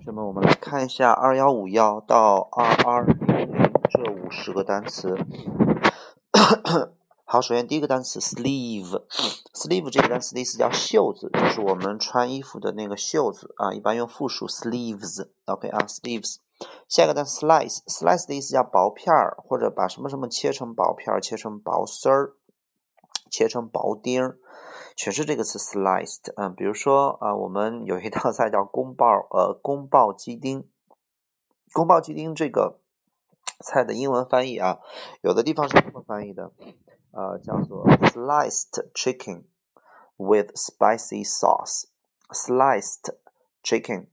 同学们，我们来看一下二幺五幺到二二零零这五十个单词。好，首先第一个单词 sleeve，sleeve 这个单词的意思叫袖子，就是我们穿衣服的那个袖子啊，一般用复数 sleeves。OK 啊，sleeves。下一个单词 slice，slice 的意思叫薄片儿，或者把什么什么切成薄片儿，切成薄丝儿，切成薄丁儿。全是这个词 sliced，嗯，比如说啊，我们有一道菜叫宫爆，呃，宫爆鸡丁。宫爆鸡丁这个菜的英文翻译啊，有的地方是这么翻译的，呃，叫做 sliced chicken with spicy sauce。sliced chicken，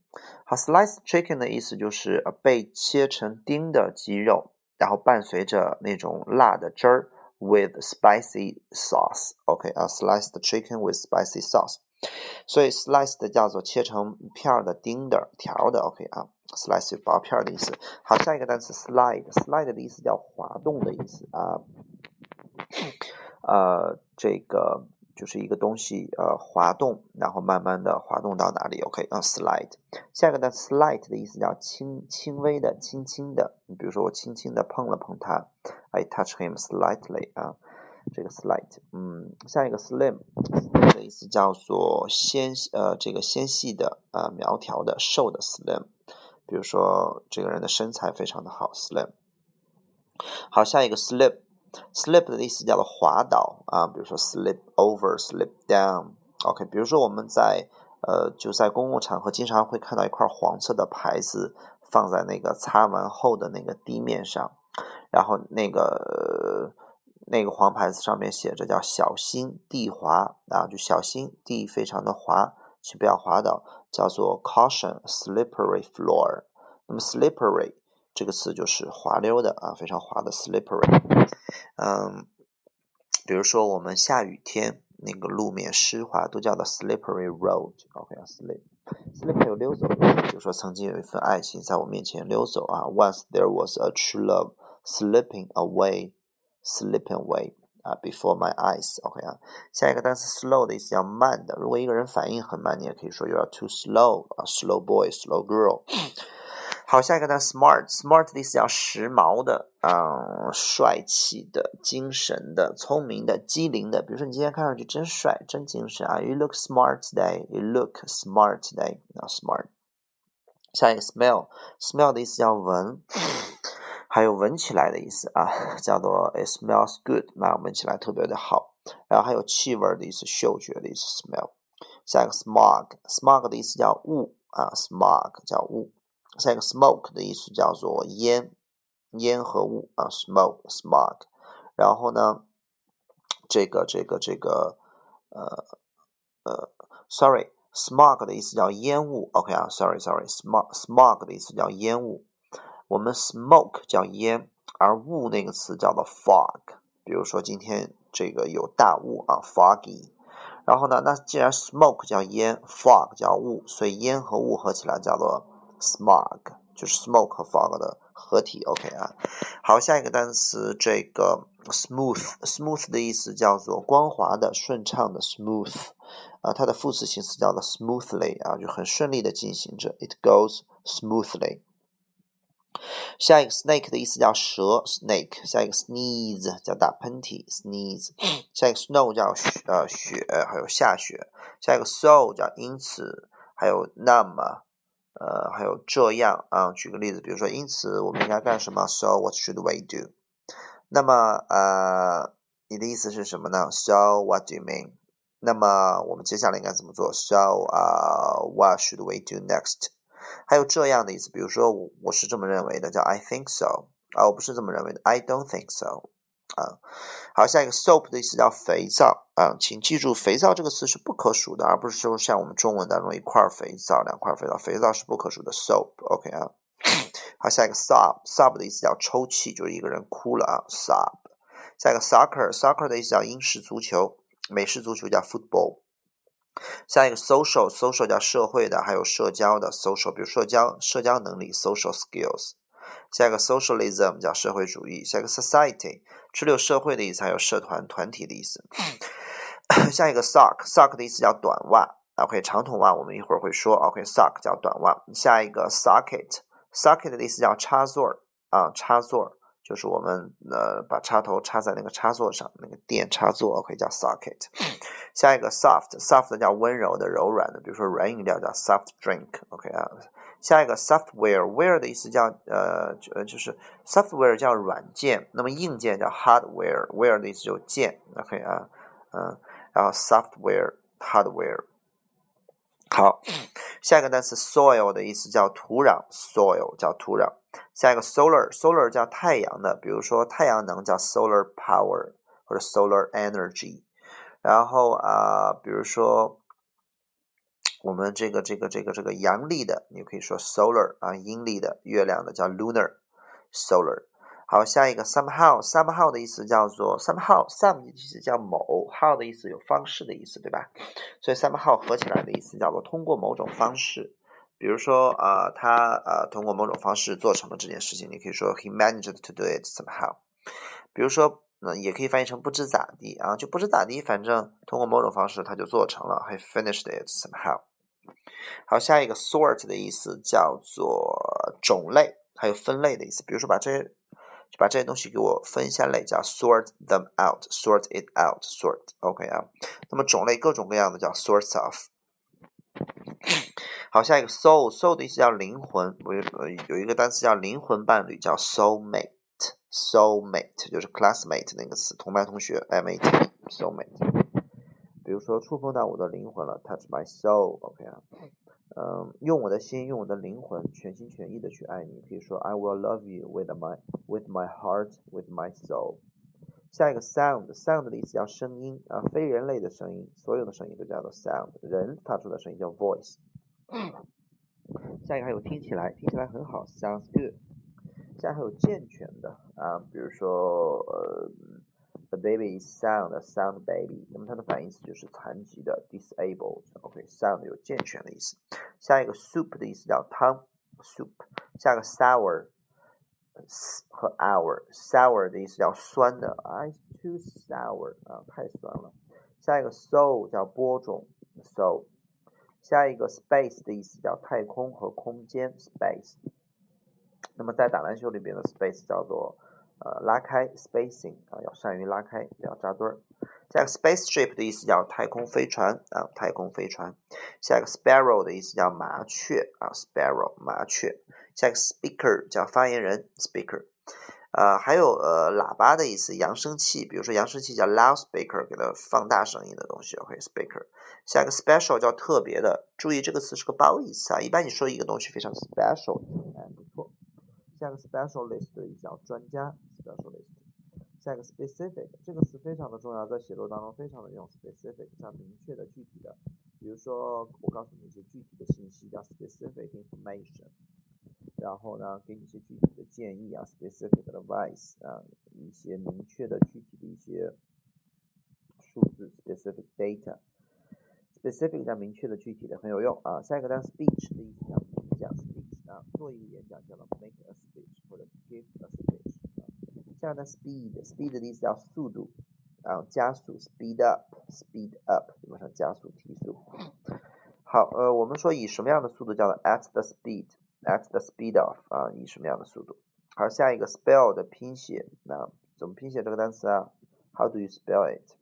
好，sliced chicken 的意思就是被切成丁的鸡肉，然后伴随着那种辣的汁儿。With spicy sauce. OK 啊，sliced chicken with spicy sauce。所以 sliced 叫做切成片儿的丁的条的。OK 啊，sliced，薄片儿的意思。好，下一个单词 slide，slide 的意思叫滑动的意思啊。呃，这个。就是一个东西，呃，滑动，然后慢慢的滑动到哪里？OK，啊，slide。下一个单词 slight 的意思叫轻轻微的、轻轻的。你比如说，我轻轻的碰了碰它，I touch him slightly。啊，这个 slight。嗯，下一个 slim 的意思叫做纤，呃，这个纤细的，呃，苗条的、瘦的 slim。比如说，这个人的身材非常的好，slim。好，下一个 slip。slip 的意思叫做滑倒啊，比如说 slip over、slip down。OK，比如说我们在呃就在公共场合经常会看到一块黄色的牌子放在那个擦完后的那个地面上，然后那个那个黄牌子上面写着叫小心地滑啊，就小心地非常的滑，请不要滑倒，叫做 caution slippery floor。那么 slippery 这个词就是滑溜的啊，非常滑的 slippery。嗯，比如说我们下雨天那个路面湿滑，都叫做 slippery road。OK，slip，slip 有溜走的意思。比如说曾经有一份爱情在我面前溜走啊，Once there was a true love slipping away，slipping away 啊，before my eyes。OK 啊，下一个单词 slow 的意思叫慢的。如果一个人反应很慢，你也可以说 you are too slow 啊，slow boy，slow girl。好，下一个呢？smart，smart 的意思叫时髦的，嗯，帅气的，精神的，聪明的，机灵的。比如说，你今天看上去真帅，真精神啊！You look smart today. You look smart today. Now smart。下一个 smell，smell 的意思叫闻， 还有闻起来的意思啊，叫做 it smells good，那闻起来特别的好。然后还有气味的意思，嗅觉的意思，smell。下一个 smog，smog 的意思叫雾啊，smog 叫雾。下一个 smoke 的意思叫做烟，烟和雾啊，smoke smog。然后呢，这个这个这个呃呃，sorry，smog 的意思叫烟雾。OK 啊，sorry sorry，smog smog 的意思叫烟雾。我们 smoke 叫烟，而雾那个词叫做 fog。比如说今天这个有大雾啊，foggy。然后呢，那既然 smoke 叫烟，fog 叫雾，所以烟和雾合起来叫做。smog 就是 smoke 和 fog 的合体，OK 啊。好，下一个单词，这个 smooth，smooth 的意思叫做光滑的、顺畅的 smooth 啊，它的副词形式叫做 smoothly 啊，就很顺利的进行着，it goes smoothly。下一个 snake 的意思叫蛇，snake。下一个 sneeze 叫打喷嚏，sneeze。下一个 snow 叫雪，呃雪，还有下雪。下一个 so 叫因此，还有那么。呃，还有这样啊，举个例子，比如说，因此我们应该干什么？So what should we do？那么呃，你的意思是什么呢？So what do you mean？那么我们接下来应该怎么做？So 啊，What should we do next？还有这样的意思，比如说我我是这么认为的，叫 I think so 啊，我不是这么认为的，I don't think so。啊，好，下一个 soap 的意思叫肥皂啊，请记住，肥皂这个词是不可数的，而不是说像我们中文当中一块肥皂、两块肥皂，肥皂是不可数的 soap，OK 啊。好，下一个 sob，sob 的意思叫抽泣，就是一个人哭了啊，sob。下一个 soccer，soccer 的意思叫英式足球，美式足球叫 football。下一个 social，social 叫社会的，还有社交的 social，比如社交社交能力 social skills。下一个 socialism 叫社会主义，下一个 society 除了有社会的意思，还有社团团体的意思。下一个 sock，sock 的意思叫短袜 OK，长筒袜我们一会儿会说。OK，sock 叫短袜。下一个 socket，socket 的意思叫插座啊，插座就是我们呃把插头插在那个插座上，那个电插座 OK 叫 socket。下一个 soft，soft 叫温柔的、柔软的，比如说软饮料叫 soft drink。OK 啊。下一个 software，ware 的意思叫呃呃就是 software 叫软件，那么硬件叫 hardware，ware 的意思就件。OK 啊，嗯，然后 software，hardware。好，下一个单词 soil 的意思叫土壤，soil 叫土壤。下一个 solar，solar 叫太阳的，比如说太阳能叫 solar power 或者 solar energy。然后啊，比如说我们这个这个这个这个阳历的，你可以说 solar 啊，阴历的月亮的叫 lunar，solar。好，下一个 somehow，somehow 的意思叫做 somehow，some 的意思叫某，how 的意思有方式的意思，对吧？所以 somehow 合起来的意思叫做通过某种方式，比如说啊，他呃通过某种方式做成了这件事情，你可以说 he managed to do it somehow。比如说，那也可以翻译成不知咋地啊，就不知咋地，反正通过某种方式他就做成了，he finished it somehow。好，下一个 sort 的意思叫做种类，还有分类的意思，比如说把这些。就把这些东西给我分一下类，叫 sort them out，sort it out，sort，OK 啊。那么种类各种各样的叫 sorts of。好，下一个 soul，soul 的意思叫灵魂，我有有一个单词叫灵魂伴侣，叫 soulmate，soulmate 就是 classmate 那个词，同班同学，M A T，soulmate。比如说触碰到我的灵魂了，touch my soul，OK 啊。嗯，用我的心，用我的灵魂，全心全意的去爱你。比如说，I will love you with my with my heart with my soul。下一个 sound，sound 的意思叫声音啊，非人类的声音，所有的声音都叫做 sound。人发出的声音叫 voice。下一个还有听起来，听起来很好，sounds good。下一个还有健全的啊，比如说呃。The baby is sound, sound baby。那么它的反义词就是残疾的，disabled。OK，sound 有健全的意思。下一个 soup 的意思叫汤，soup。下个 sour 和 our，sour 的意思叫酸的，I too sour 啊，太酸了。下一个 soul 叫播种，soul。下一个 space 的意思叫太空和空间，space。那么在打篮球里边的 space 叫做。 呃，拉开 spacing 啊，要善于拉开，不要扎堆儿。下一个 spaceship 的意思叫太空飞船啊，太空飞船。下一个 sparrow 的意思叫麻雀啊，sparrow 麻雀。下一个 speaker 叫发言人，speaker。呃，还有呃喇叭的意思，扬声器，比如说扬声器叫 loudspeaker，给它放大声音的东西，OK，speaker。下一个 special 叫特别的，注意这个词是个褒义词啊，一般你说一个东西非常 special，哎，不错。下一个 specialist 的意思叫专家。specialist，下一个 specific 这个词非常的重要，在写作当中非常的用 specific，叫明确的、具体的。比如说，我告诉你一些具体的信息，叫 specific information。然后呢，给你一些具体的建议啊，specific advice 啊，一些明确的、具体的一些数字，specific data。specific 叫明确的、具体的，很有用啊。下一个单词 speech 的意思叫演讲，speech 啊，做一个演讲叫做 make a speech 或者 give a speech。下的 speed，speed 的意思叫速度，然后加速，speed up，speed up，基本上加速提速。好，呃，我们说以什么样的速度叫做 at the speed，at the speed of 啊，以什么样的速度？好，下一个 spell 的拼写，那怎么拼写这个单词啊？How do you spell it？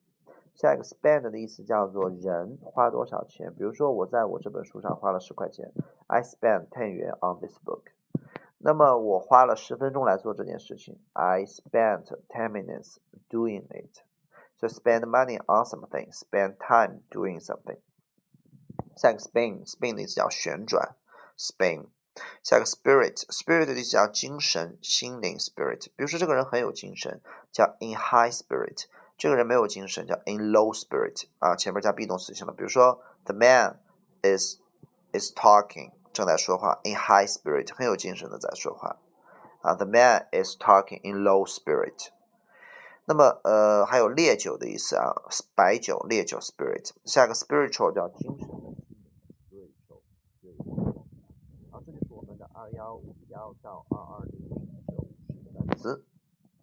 下一个 spend 的意思叫做人花多少钱？比如说我在我这本书上花了十块钱，I spend ten 元 on this book。那么我花了十分钟来做这件事情。I spent ten minutes doing it. So spend money on something, spend time doing something. 下一个 spin，spin 的意思叫旋转，spin。下一个 spirit，spirit 的意思叫精神、心灵，spirit。比如说这个人很有精神，叫 in high spirit；这个人没有精神，叫 in low spirit。啊，前面加 be 动词就行了。比如说 the man is is talking。正在说话，in high spirit，很有精神的在说话。啊，the man is talking in low spirit。那么，呃，还有烈酒的意思啊，白酒、烈酒，spirit。下个 spiritual 叫精神的，spiritual。好，这就是我们的二幺五幺到二二零零九十个单词。